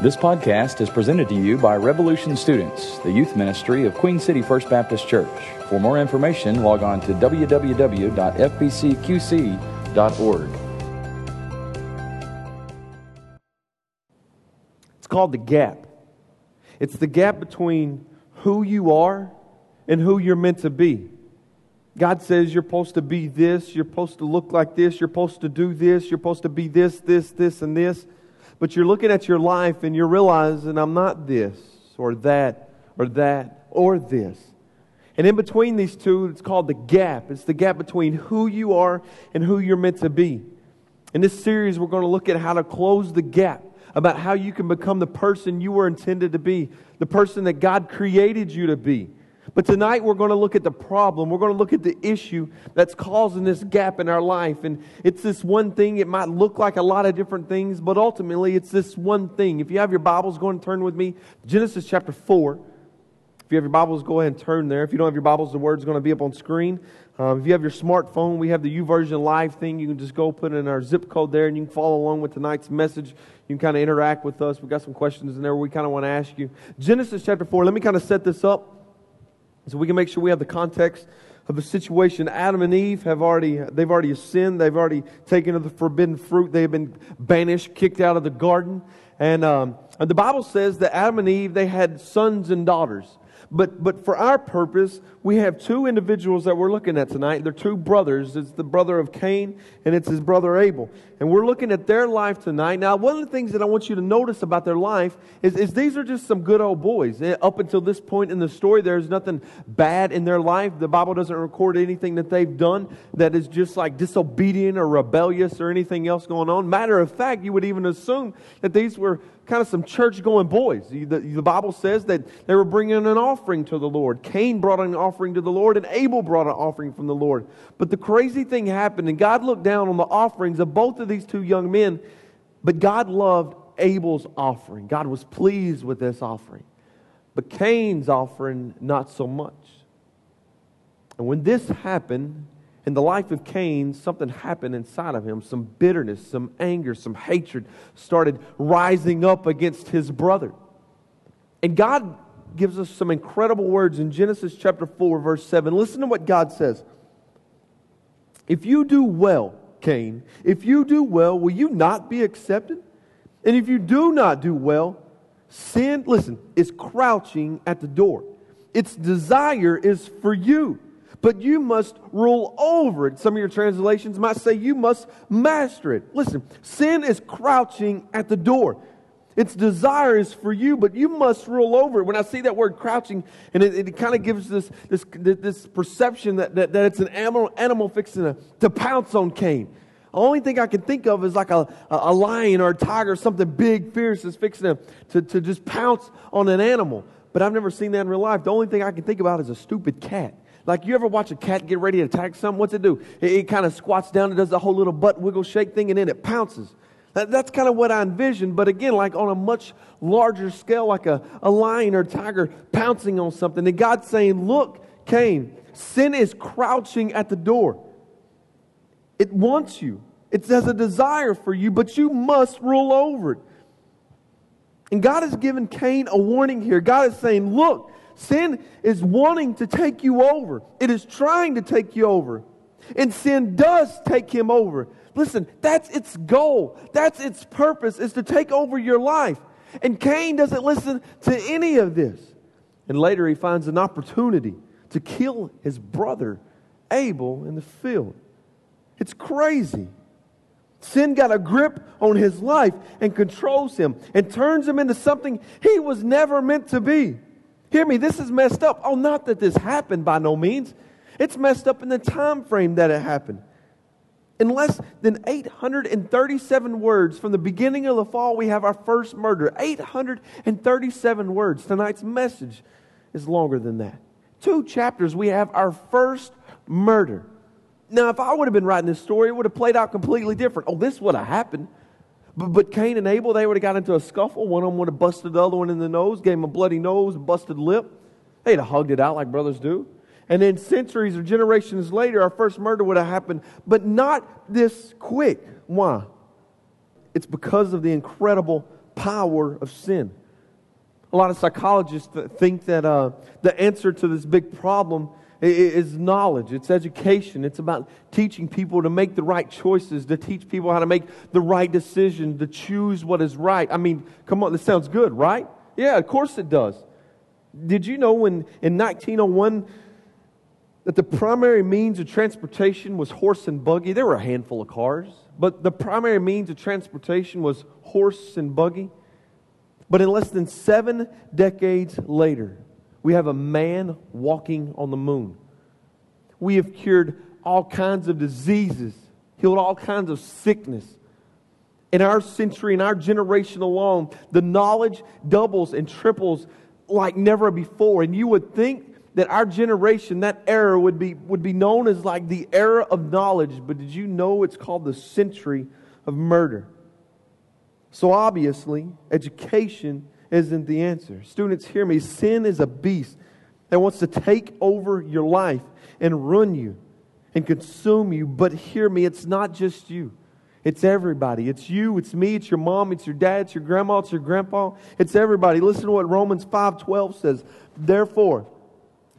This podcast is presented to you by Revolution Students, the youth ministry of Queen City First Baptist Church. For more information, log on to www.fbcqc.org. It's called the gap. It's the gap between who you are and who you're meant to be. God says you're supposed to be this, you're supposed to look like this, you're supposed to do this, you're supposed to be this, this, this, and this. But you're looking at your life and you're realizing I'm not this or that or that or this. And in between these two, it's called the gap. It's the gap between who you are and who you're meant to be. In this series, we're going to look at how to close the gap about how you can become the person you were intended to be, the person that God created you to be. But tonight we're going to look at the problem. We're going to look at the issue that's causing this gap in our life. And it's this one thing. It might look like a lot of different things, but ultimately it's this one thing. If you have your Bibles, go and turn with me. Genesis chapter 4. If you have your Bibles, go ahead and turn there. If you don't have your Bibles, the word's going to be up on screen. Um, if you have your smartphone, we have the YouVersion Live thing. You can just go put in our zip code there and you can follow along with tonight's message. You can kind of interact with us. We've got some questions in there we kind of want to ask you. Genesis chapter 4, let me kind of set this up so we can make sure we have the context of the situation. Adam and Eve have already, they've already sinned. They've already taken of the forbidden fruit. They have been banished, kicked out of the garden. And, um, and the Bible says that Adam and Eve, they had sons and daughters. But, but for our purpose, we have two individuals that we're looking at tonight. They're two brothers. It's the brother of Cain and it's his brother Abel. And we're looking at their life tonight. Now, one of the things that I want you to notice about their life is, is these are just some good old boys. Eh, up until this point in the story, there's nothing bad in their life. The Bible doesn't record anything that they've done that is just like disobedient or rebellious or anything else going on. Matter of fact, you would even assume that these were kind of some church going boys. The, the, Bible says that they were bringing an offering to the Lord. Cain brought an offering to the Lord, and Abel brought an offering from the Lord. But the crazy thing happened, and God looked down on the offerings of both of these two young men, but God loved Abel's offering. God was pleased with this offering. But Cain's offering, not so much. And when this happened, in the life of Cain, something happened inside of him. Some bitterness, some anger, some hatred started rising up against his brother. And God gives us some incredible words in Genesis chapter 4, verse 7. Listen to what God says. If you do well, Cain, if you do well, will you not be accepted? And if you do not do well, sin, listen, is crouching at the door. Its desire is for you but you must rule over it. Some of your translations might say you must master it. Listen, sin is crouching at the door. Its desire is for you, but you must rule over it. When I see that word crouching, and it, it kind of gives this, this, this perception that, that, that it's an animal, animal fixing to, to pounce on Cain. The only thing I can think of is like a, a lion or a tiger, something big, fierce is fixing to, to, to just pounce on an animal. But I've never seen that in real life. The only thing I can think about is a stupid cat. Like you ever watch a cat get ready to attack something? What's it do? It, it kind of squats down and does the whole little butt wiggle shake thing and then it pounces. That, that's kind of what I envision, but again, like on a much larger scale, like a, a lion or a tiger pouncing on something. And God's saying, Look, Cain, sin is crouching at the door. It wants you, it has a desire for you, but you must rule over it. And God has given Cain a warning here. God is saying, Look, Sin is wanting to take you over. It is trying to take you over. And sin does take him over. Listen, that's its goal. That's its purpose is to take over your life. And Cain doesn't listen to any of this. And later he finds an opportunity to kill his brother Abel in the field. It's crazy. Sin got a grip on his life and controls him and turns him into something he was never meant to be. Hear me, this is messed up. Oh, not that this happened by no means. It's messed up in the time frame that it happened. In less than 837 words from the beginning of the fall, we have our first murder. 837 words. Tonight's message is longer than that. Two chapters, we have our first murder. Now, if I would have been writing this story, it would have played out completely different. Oh, this would have happened. But, but Cain and Abel, they would have got into a scuffle. One of them would have busted the other one in the nose, gave him a bloody nose, busted lip. They'd have hugged it out like brothers do. And then centuries or generations later, our first murder would have happened, but not this quick. Why? It's because of the incredible power of sin. A lot of psychologists think that uh, the answer to this big problem is knowledge, it's education. It's about teaching people to make the right choices, to teach people how to make the right decision, to choose what is right. I mean, come on, this sounds good, right? Yeah, of course it does. Did you know when in 1901 that the primary means of transportation was horse and buggy? There were a handful of cars, but the primary means of transportation was horse and buggy. But in less than seven decades later, we have a man walking on the moon. We have cured all kinds of diseases, healed all kinds of sickness. In our century, in our generation alone, the knowledge doubles and triples like never before. And you would think that our generation, that era, would be, would be known as like the era of knowledge. But did you know it's called the century of murder? So obviously, education isn't the answer. Students, hear me. Sin is a beast that wants to take over your life and ruin you and consume you. But hear me, it's not just you. It's everybody. It's you, it's me, it's your mom, it's your dad, it's your grandma, it's your grandpa. It's everybody. Listen to what Romans 5:12 says. Therefore,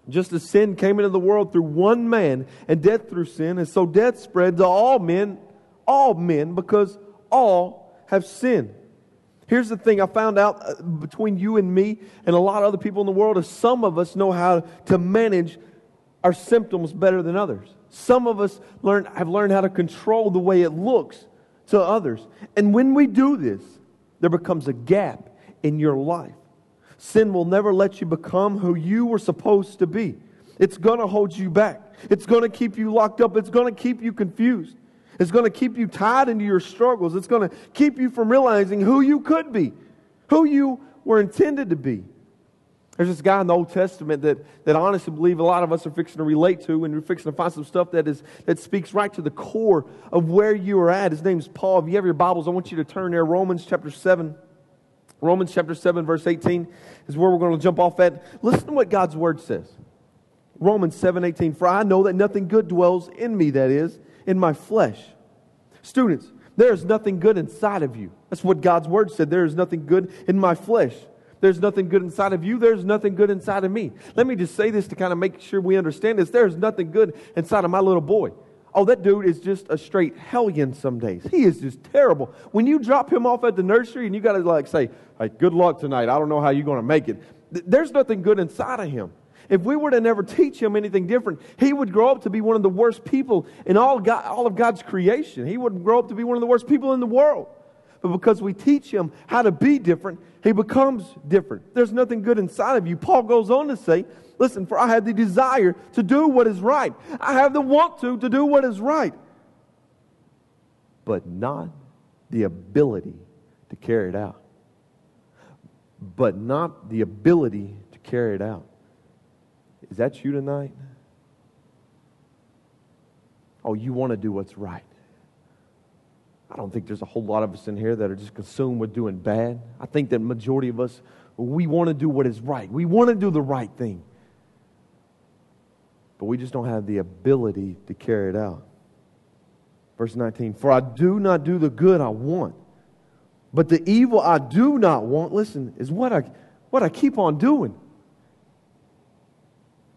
just as sin came into the world through one man and death through sin, and so death spread to all men, all men because all have sinned. Here's the thing I found out uh, between you and me and a lot of other people in the world is some of us know how to manage our symptoms better than others. Some of us learn, have learned how to control the way it looks to others. And when we do this, there becomes a gap in your life. Sin will never let you become who you were supposed to be. It's going to hold you back. It's going to keep you locked up. It's going to keep you confused. It's going to keep you tied into your struggles. It's going to keep you from realizing who you could be, who you were intended to be. There's this guy in the Old Testament that, that I honestly believe a lot of us are fixing to relate to, and we're fixing to find some stuff that, is, that speaks right to the core of where you are at. His name's Paul. If you have your Bibles, I want you to turn there. Romans chapter 7. Romans chapter 7, verse 18 is where we're going to jump off at. Listen to what God's word says. Romans 7, 18. For I know that nothing good dwells in me, that is, in my flesh. Students, there is nothing good inside of you. That's what God's word said. There is nothing good in my flesh. There's nothing good inside of you. There's nothing good inside of me. Let me just say this to kind of make sure we understand this. There's nothing good inside of my little boy. Oh, that dude is just a straight hellion some days. He is just terrible. When you drop him off at the nursery and you got to like say, hey, good luck tonight. I don't know how you're going to make it. There's nothing good inside of him. If we were to never teach him anything different, he would grow up to be one of the worst people in all, God, all of God's creation. He would grow up to be one of the worst people in the world. But because we teach him how to be different, he becomes different. There's nothing good inside of you. Paul goes on to say, Listen, for I have the desire to do what is right. I have the want to to do what is right, but not the ability to carry it out. But not the ability to carry it out. Is that you tonight? Oh, you want to do what's right. I don't think there's a whole lot of us in here that are just consumed with doing bad. I think that majority of us, we want to do what is right. We want to do the right thing. But we just don't have the ability to carry it out. Verse 19, for I do not do the good I want, but the evil I do not want, listen, is what I, what I keep on doing.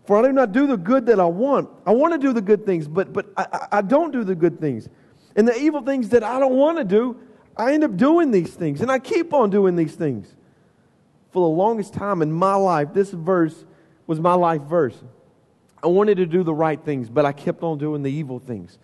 For I do not do the good that I want. I want to do the good things, but, but I, I don't do the good things. And the evil things that I don't want to do, I end up doing these things. And I keep on doing these things. For the longest time in my life, this verse was my life verse. I wanted to do the right things, but I kept on doing the evil things.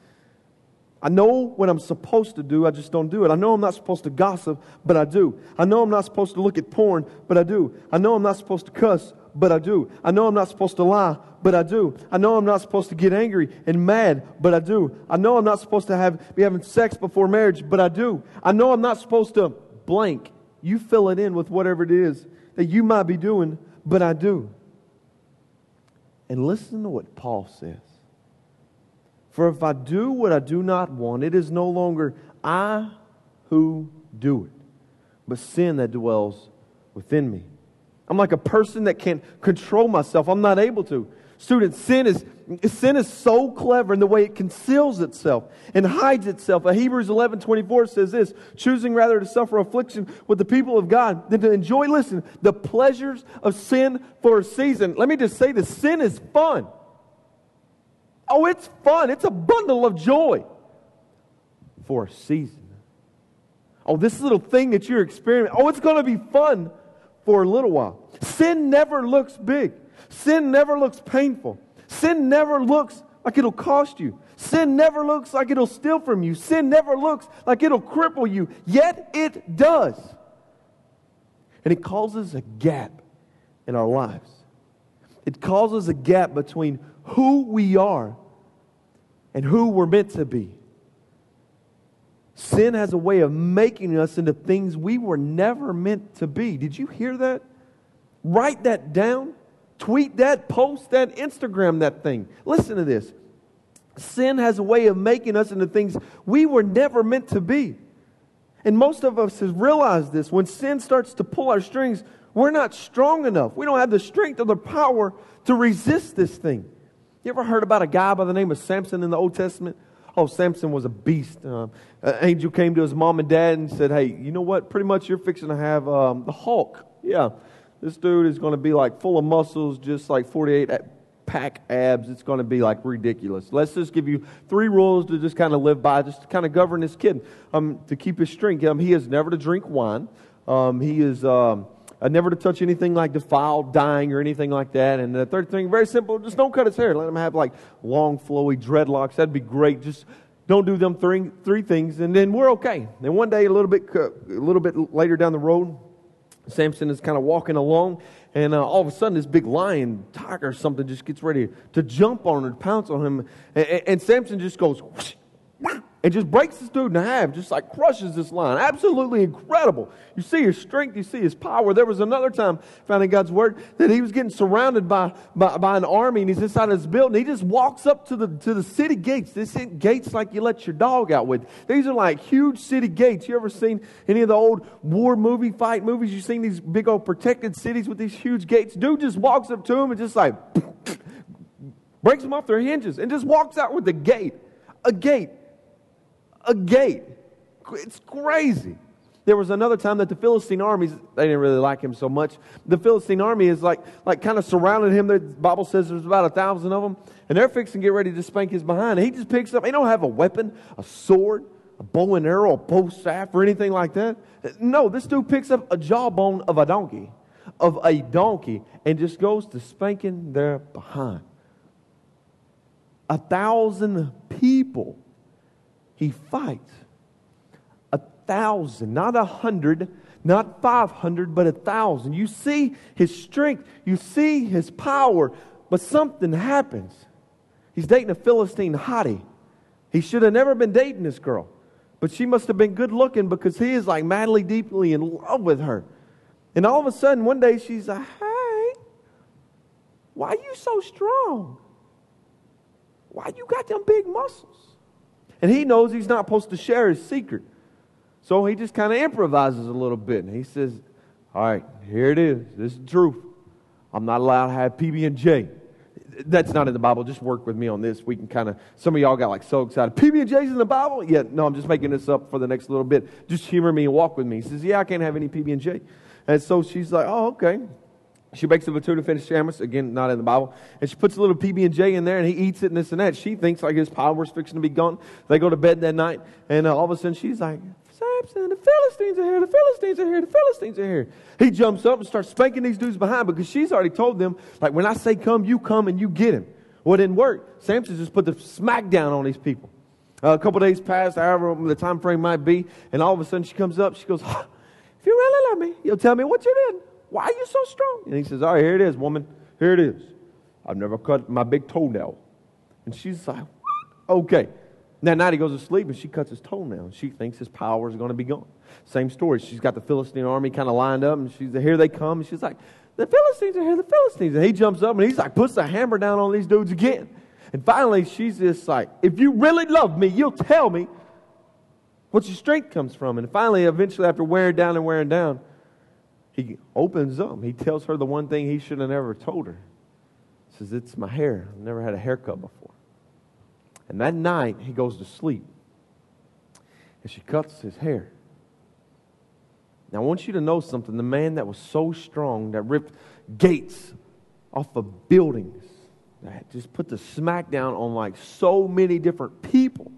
I know what I'm supposed to do, I just don't do it. I know I'm not supposed to gossip, but I do. I know I'm not supposed to look at porn, but I do. I know I'm not supposed to cuss, but I do. I know I'm not supposed to lie, but I do. I know I'm not supposed to get angry and mad, but I do. I know I'm not supposed to have, be having sex before marriage, but I do. I know I'm not supposed to blank. You fill it in with whatever it is that you might be doing, but I do. And listen to what Paul says. For if I do what I do not want, it is no longer I who do it, but sin that dwells within me. I'm like a person that can't control myself. I'm not able to. Students, sin is, sin is so clever in the way it conceals itself and hides itself. A Hebrews 11 24 says this choosing rather to suffer affliction with the people of God than to enjoy, listen, the pleasures of sin for a season. Let me just say this sin is fun. Oh, it's fun. It's a bundle of joy for a season. Oh, this little thing that you're experiencing, oh, it's going to be fun for a little while. Sin never looks big. Sin never looks painful. Sin never looks like it'll cost you. Sin never looks like it'll steal from you. Sin never looks like it'll cripple you. Yet it does. And it causes a gap in our lives. It causes a gap between who we are and who we're meant to be. Sin has a way of making us into things we were never meant to be. Did you hear that? Write that down. Tweet that, post that, Instagram that thing. Listen to this. Sin has a way of making us into things we were never meant to be. And most of us have realized this. When sin starts to pull our strings, we're not strong enough. We don't have the strength or the power to resist this thing. You ever heard about a guy by the name of Samson in the Old Testament? Oh, Samson was a beast. Uh, an angel came to his mom and dad and said, Hey, you know what? Pretty much you're fixing to have um, the Hulk. Yeah. This dude is going to be like full of muscles, just like 48 pack abs. It's going to be like ridiculous. Let's just give you three rules to just kind of live by, just to kind of govern this kid, um, to keep his strength. Um, he is never to drink wine. Um, he is um, uh, never to touch anything like defiled, dying, or anything like that. And the third thing, very simple, just don't cut his hair. Let him have like long, flowy dreadlocks. That'd be great. Just don't do them three, three things, and then we're okay. And one day, a little bit, a little bit later down the road, Samson is kind of walking along, and uh, all of a sudden, this big lion, tiger, or something just gets ready to jump on and pounce on him. And, and Samson just goes, whoosh, and just breaks this dude in half, just like crushes this lion. Absolutely incredible. You see his strength, you see his power. There was another time found in God's word that he was getting surrounded by, by, by an army and he's inside his building. He just walks up to the, to the city gates. This gates like you let your dog out with. These are like huge city gates. You ever seen any of the old war movie fight movies? You've seen these big old protected cities with these huge gates. Dude just walks up to him and just like breaks them off their hinges and just walks out with the gate. A gate a gate. It's crazy. There was another time that the Philistine armies, they didn't really like him so much. The Philistine army is like, like kind of surrounded him. The Bible says there's about a thousand of them. And they're fixing to get ready to spank his behind. And he just picks up, he don't have a weapon, a sword, a bow and arrow, a bow staff, or anything like that. No, this dude picks up a jawbone of a donkey, of a donkey, and just goes to spanking their behind. A thousand people he fights. A thousand, not a hundred, not 500, but a thousand. You see his strength, you see his power, but something happens. He's dating a Philistine hottie. He should have never been dating this girl, but she must have been good looking because he is like madly, deeply in love with her. And all of a sudden, one day she's like, Hey, why are you so strong? Why you got them big muscles? And he knows he's not supposed to share his secret. So he just kind of improvises a little bit. And he says, All right, here it is. This is the truth. I'm not allowed to have PB and J. That's not in the Bible. Just work with me on this. We can kind of. Some of y'all got like so excited. PB and J's in the Bible? Yeah. No, I'm just making this up for the next little bit. Just humor me and walk with me. He says, Yeah, I can't have any PB and J. And so she's like, Oh, okay. She makes a tuna fish sandwich, again, not in the Bible, and she puts a little PB and J in there, and he eats it and this and that. She thinks like his power's fixing to be gone. They go to bed that night, and uh, all of a sudden she's like, Samson, the Philistines are here, the Philistines are here, the Philistines are here. He jumps up and starts spanking these dudes behind because she's already told them, like, when I say come, you come and you get him. Well, it didn't work. Samson just put the smack down on these people. Uh, a couple days passed, however the time frame might be, and all of a sudden she comes up, she goes, If you really love me, you'll tell me what you did. Why are you so strong? And he says, All right, here it is, woman. Here it is. I've never cut my big toenail. And she's like? Okay. That night he goes to sleep and she cuts his toenail. She thinks his power is going to be gone. Same story. She's got the Philistine army kind of lined up and she's here they come. And she's like, The Philistines are here, the Philistines. And he jumps up and he's like, puts the hammer down on these dudes again. And finally she's just like, If you really love me, you'll tell me what your strength comes from. And finally, eventually, after wearing down and wearing down, he opens up. He tells her the one thing he should have never told her. says, It's my hair. I've never had a haircut before. And that night, he goes to sleep. And she cuts his hair. Now, I want you to know something. The man that was so strong, that ripped gates off of buildings, that just put the smackdown on like so many different people,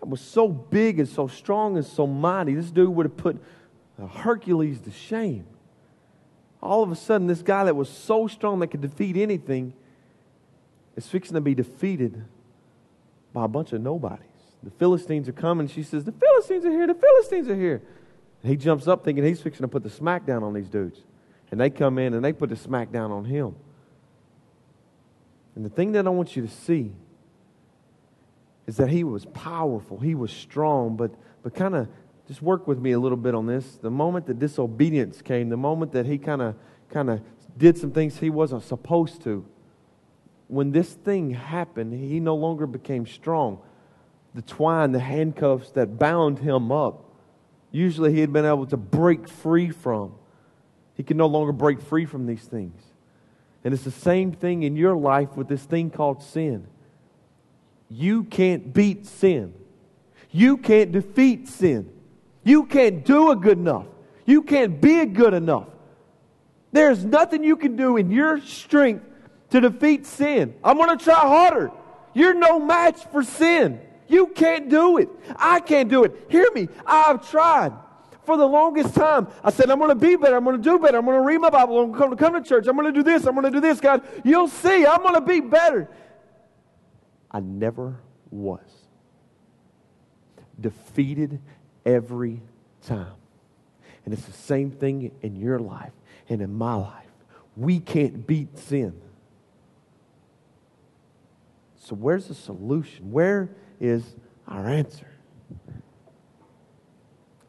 that was so big and so strong and so mighty, this dude would have put Hercules to shame. All of a sudden, this guy that was so strong that could defeat anything is fixing to be defeated by a bunch of nobodies. The Philistines are coming. She says, The Philistines are here. The Philistines are here. And he jumps up thinking he's fixing to put the smack down on these dudes. And they come in and they put the smack down on him. And the thing that I want you to see is that he was powerful, he was strong, but, but kind of just work with me a little bit on this. The moment that disobedience came, the moment that he kind of kind of did some things he wasn't supposed to, when this thing happened, he no longer became strong. The twine, the handcuffs that bound him up, usually he had been able to break free from. He can no longer break free from these things. And it's the same thing in your life with this thing called sin. You can't beat sin. You can't defeat sin. You can't do it good enough. You can't be good enough. There's nothing you can do in your strength to defeat sin. I'm going to try harder. You're no match for sin. You can't do it. I can't do it. Hear me. I've tried. For the longest time, I said, I'm going to be better. I'm going to do better. I'm going to read my Bible. I'm going to come to church. I'm going to do this. I'm going to do this, God. You'll see. I'm going to be better. I never was. Defeated every time. And it's the same thing in your life and in my life. We can't beat sin. So, where's the solution? Where is our answer?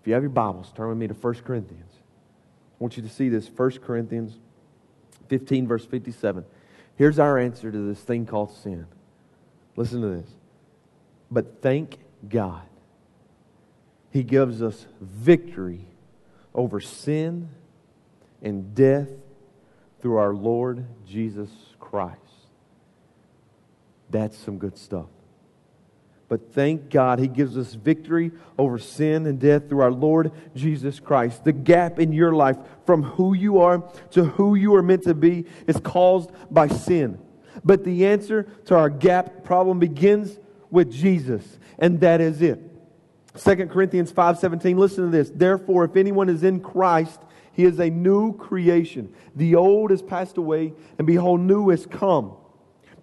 If you have your Bibles, turn with me to 1 Corinthians. I want you to see this 1 Corinthians 15, verse 57. Here's our answer to this thing called sin. Listen to this. But thank God he gives us victory over sin and death through our Lord Jesus Christ. That's some good stuff. But thank God he gives us victory over sin and death through our Lord Jesus Christ. The gap in your life from who you are to who you are meant to be is caused by sin. But the answer to our gap problem begins with Jesus, and that is it. 2 Corinthians 5:17 listen to this. Therefore if anyone is in Christ he is a new creation. The old has passed away and behold new has come.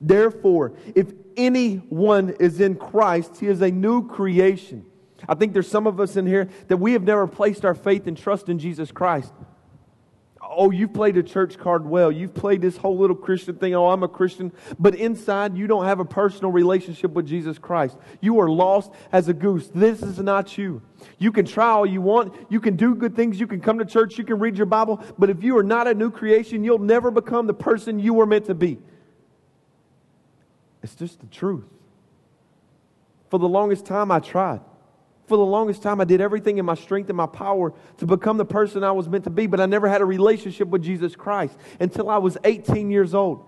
Therefore if anyone is in Christ he is a new creation. I think there's some of us in here that we have never placed our faith and trust in Jesus Christ oh, you've played a church card well. You've played this whole little Christian thing. Oh, I'm a Christian. But inside, you don't have a personal relationship with Jesus Christ. You are lost as a goose. This is not you. You can try all you want. You can do good things. You can come to church. You can read your Bible. But if you are not a new creation, you'll never become the person you were meant to be. It's just the truth. For the longest time, I tried. For the longest time, I did everything in my strength and my power to become the person I was meant to be, but I never had a relationship with Jesus Christ until I was 18 years old.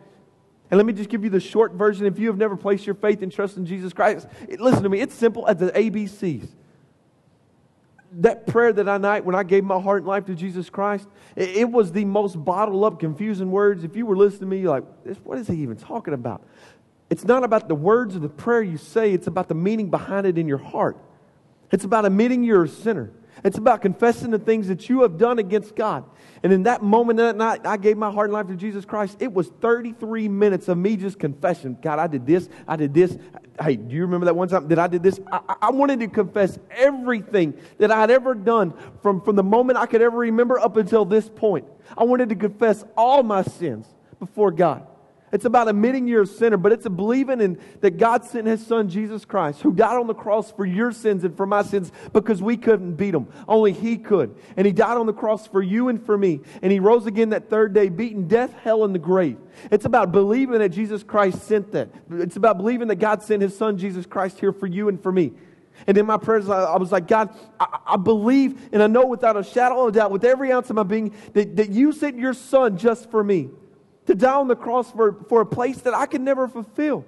And let me just give you the short version. If you have never placed your faith and trust in Jesus Christ, listen to me, it's simple as the ABCs. That prayer that I night when I gave my heart and life to Jesus Christ, it, was the most bottled up, confusing words. If you were listening to me, you're like, what is he even talking about? It's not about the words of the prayer you say, it's about the meaning behind it in your heart. It's about admitting you're a sinner. It's about confessing the things that you have done against God. And in that moment, that night, I gave my heart and life to Jesus Christ. It was 33 minutes of me just confessing God, I did this, I did this. Hey, do you remember that one time that I did this? I, I wanted to confess everything that I had ever done from, from the moment I could ever remember up until this point. I wanted to confess all my sins before God. It's about admitting you're a sinner, but it's a believing in that God sent his son Jesus Christ, who died on the cross for your sins and for my sins because we couldn't beat him. Only he could. And he died on the cross for you and for me. And he rose again that third day, beating death, hell, and the grave. It's about believing that Jesus Christ sent that. It's about believing that God sent his son Jesus Christ here for you and for me. And in my prayers, I was like, God, I, I, believe and I know without a shadow of a doubt, with every ounce of my being, that, that you sent your son just for me to die on the cross for, for a place that I could never fulfill.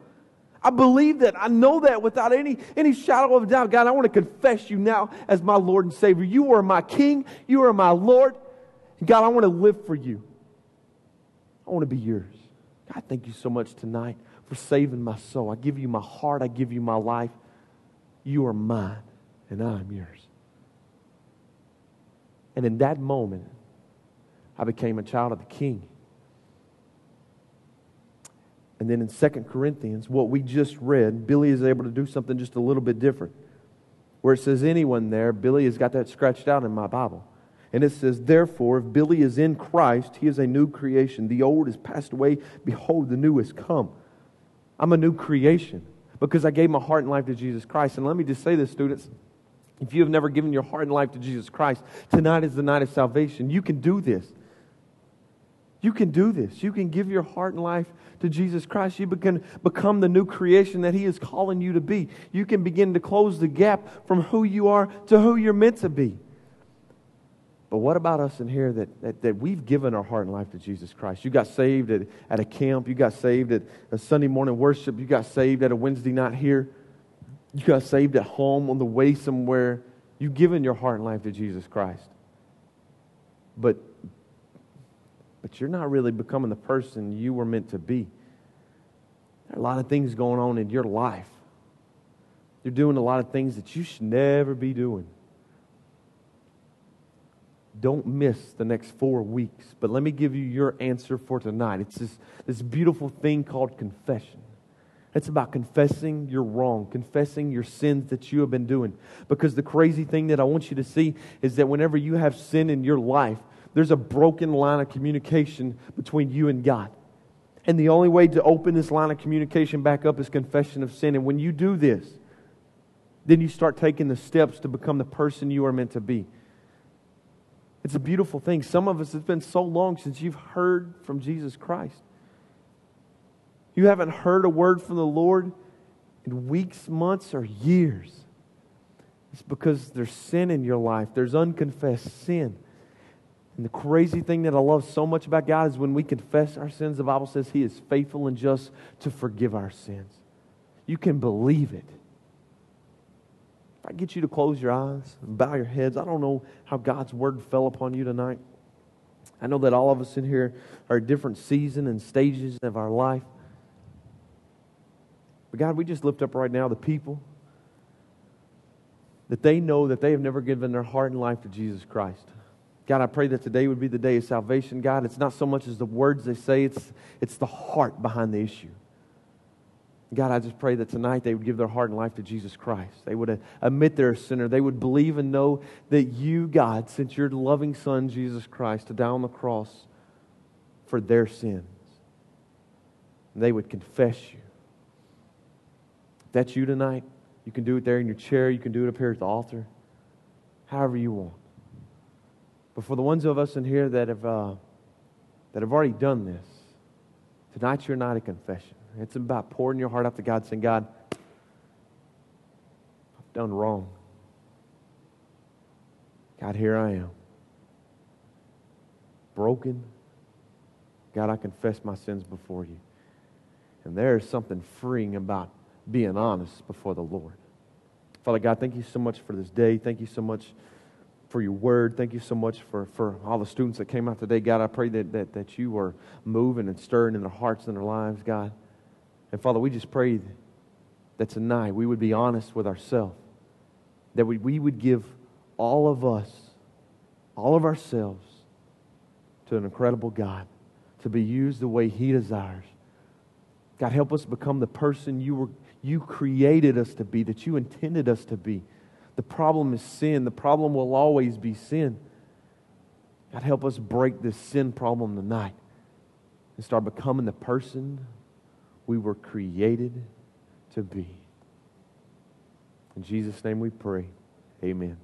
I believe that. I know that without any, any shadow of doubt. God, I want to confess you now as my Lord and Savior. You are my King. You are my Lord. God, I want to live for you. I want to be yours. God, thank you so much tonight for saving my soul. I give you my heart. I give you my life. You are mine, and I am yours. And in that moment, I became a child of the King. And then in 2 Corinthians, what we just read, Billy is able to do something just a little bit different. Where it says anyone there, Billy has got that scratched out in my Bible. And it says, Therefore, if Billy is in Christ, he is a new creation. The old has passed away. Behold, the new has come. I'm a new creation because I gave my heart and life to Jesus Christ. And let me just say this, students. If you have never given your heart and life to Jesus Christ, tonight is the night of salvation. You can do this. You can do this. You can give your heart and life to Jesus Christ. You can become the new creation that He is calling you to be. You can begin to close the gap from who you are to who you're meant to be. But what about us in here that, that, that, we've given our heart and life to Jesus Christ? You got saved at, at a camp. You got saved at a Sunday morning worship. You got saved at a Wednesday night here. You got saved at home on the way somewhere. You've given your heart and life to Jesus Christ. But but you're not really becoming the person you were meant to be. There are a lot of things going on in your life. You're doing a lot of things that you should never be doing. Don't miss the next four weeks. But let me give you your answer for tonight. It's this, this beautiful thing called confession. It's about confessing your wrong, confessing your sins that you have been doing. Because the crazy thing that I want you to see is that whenever you have sin in your life, there's a broken line of communication between you and God. And the only way to open this line of communication back up is confession of sin. And when you do this, then you start taking the steps to become the person you are meant to be. It's a beautiful thing. Some of us, it's been so long since you've heard from Jesus Christ. You haven't heard a word from the Lord in weeks, months, or years. It's because there's sin in your life, there's unconfessed sin. And the crazy thing that I love so much about God is when we confess our sins, the Bible says He is faithful and just to forgive our sins. You can believe it. If I get you to close your eyes and bow your heads, I don't know how God's word fell upon you tonight. I know that all of us in here are at different seasons and stages of our life. But God, we just lift up right now the people that they know that they have never given their heart and life to Jesus Christ. God, I pray that today would be the day of salvation. God, it's not so much as the words they say, it's, it's the heart behind the issue. God, I just pray that tonight they would give their heart and life to Jesus Christ. They would uh, admit they're a sinner. They would believe and know that you, God, sent your loving Son, Jesus Christ, to die on the cross for their sins. And they would confess you. If that's you tonight, you can do it there in your chair. You can do it up here at the altar. However you want. But for the ones of us in here that have, uh, that have already done this, tonight's your night of confession. It's about pouring your heart out to God, saying, God, I've done wrong. God, here I am. Broken. God, I confess my sins before you. And there is something freeing about being honest before the Lord. Father God, thank you so much for this day. Thank you so much for your word. Thank you so much for, for all the students that came out today. God, I pray that, that, that you are moving and stirring in their hearts and their lives, God. And Father, we just pray that tonight we would be honest with ourselves, that we, we would give all of us, all of ourselves, to an incredible God to be used the way He desires. God, help us become the person you, were, you created us to be, that you intended us to be. The problem is sin. The problem will always be sin. God, help us break this sin problem tonight and start becoming the person we were created to be. In Jesus' name we pray. Amen.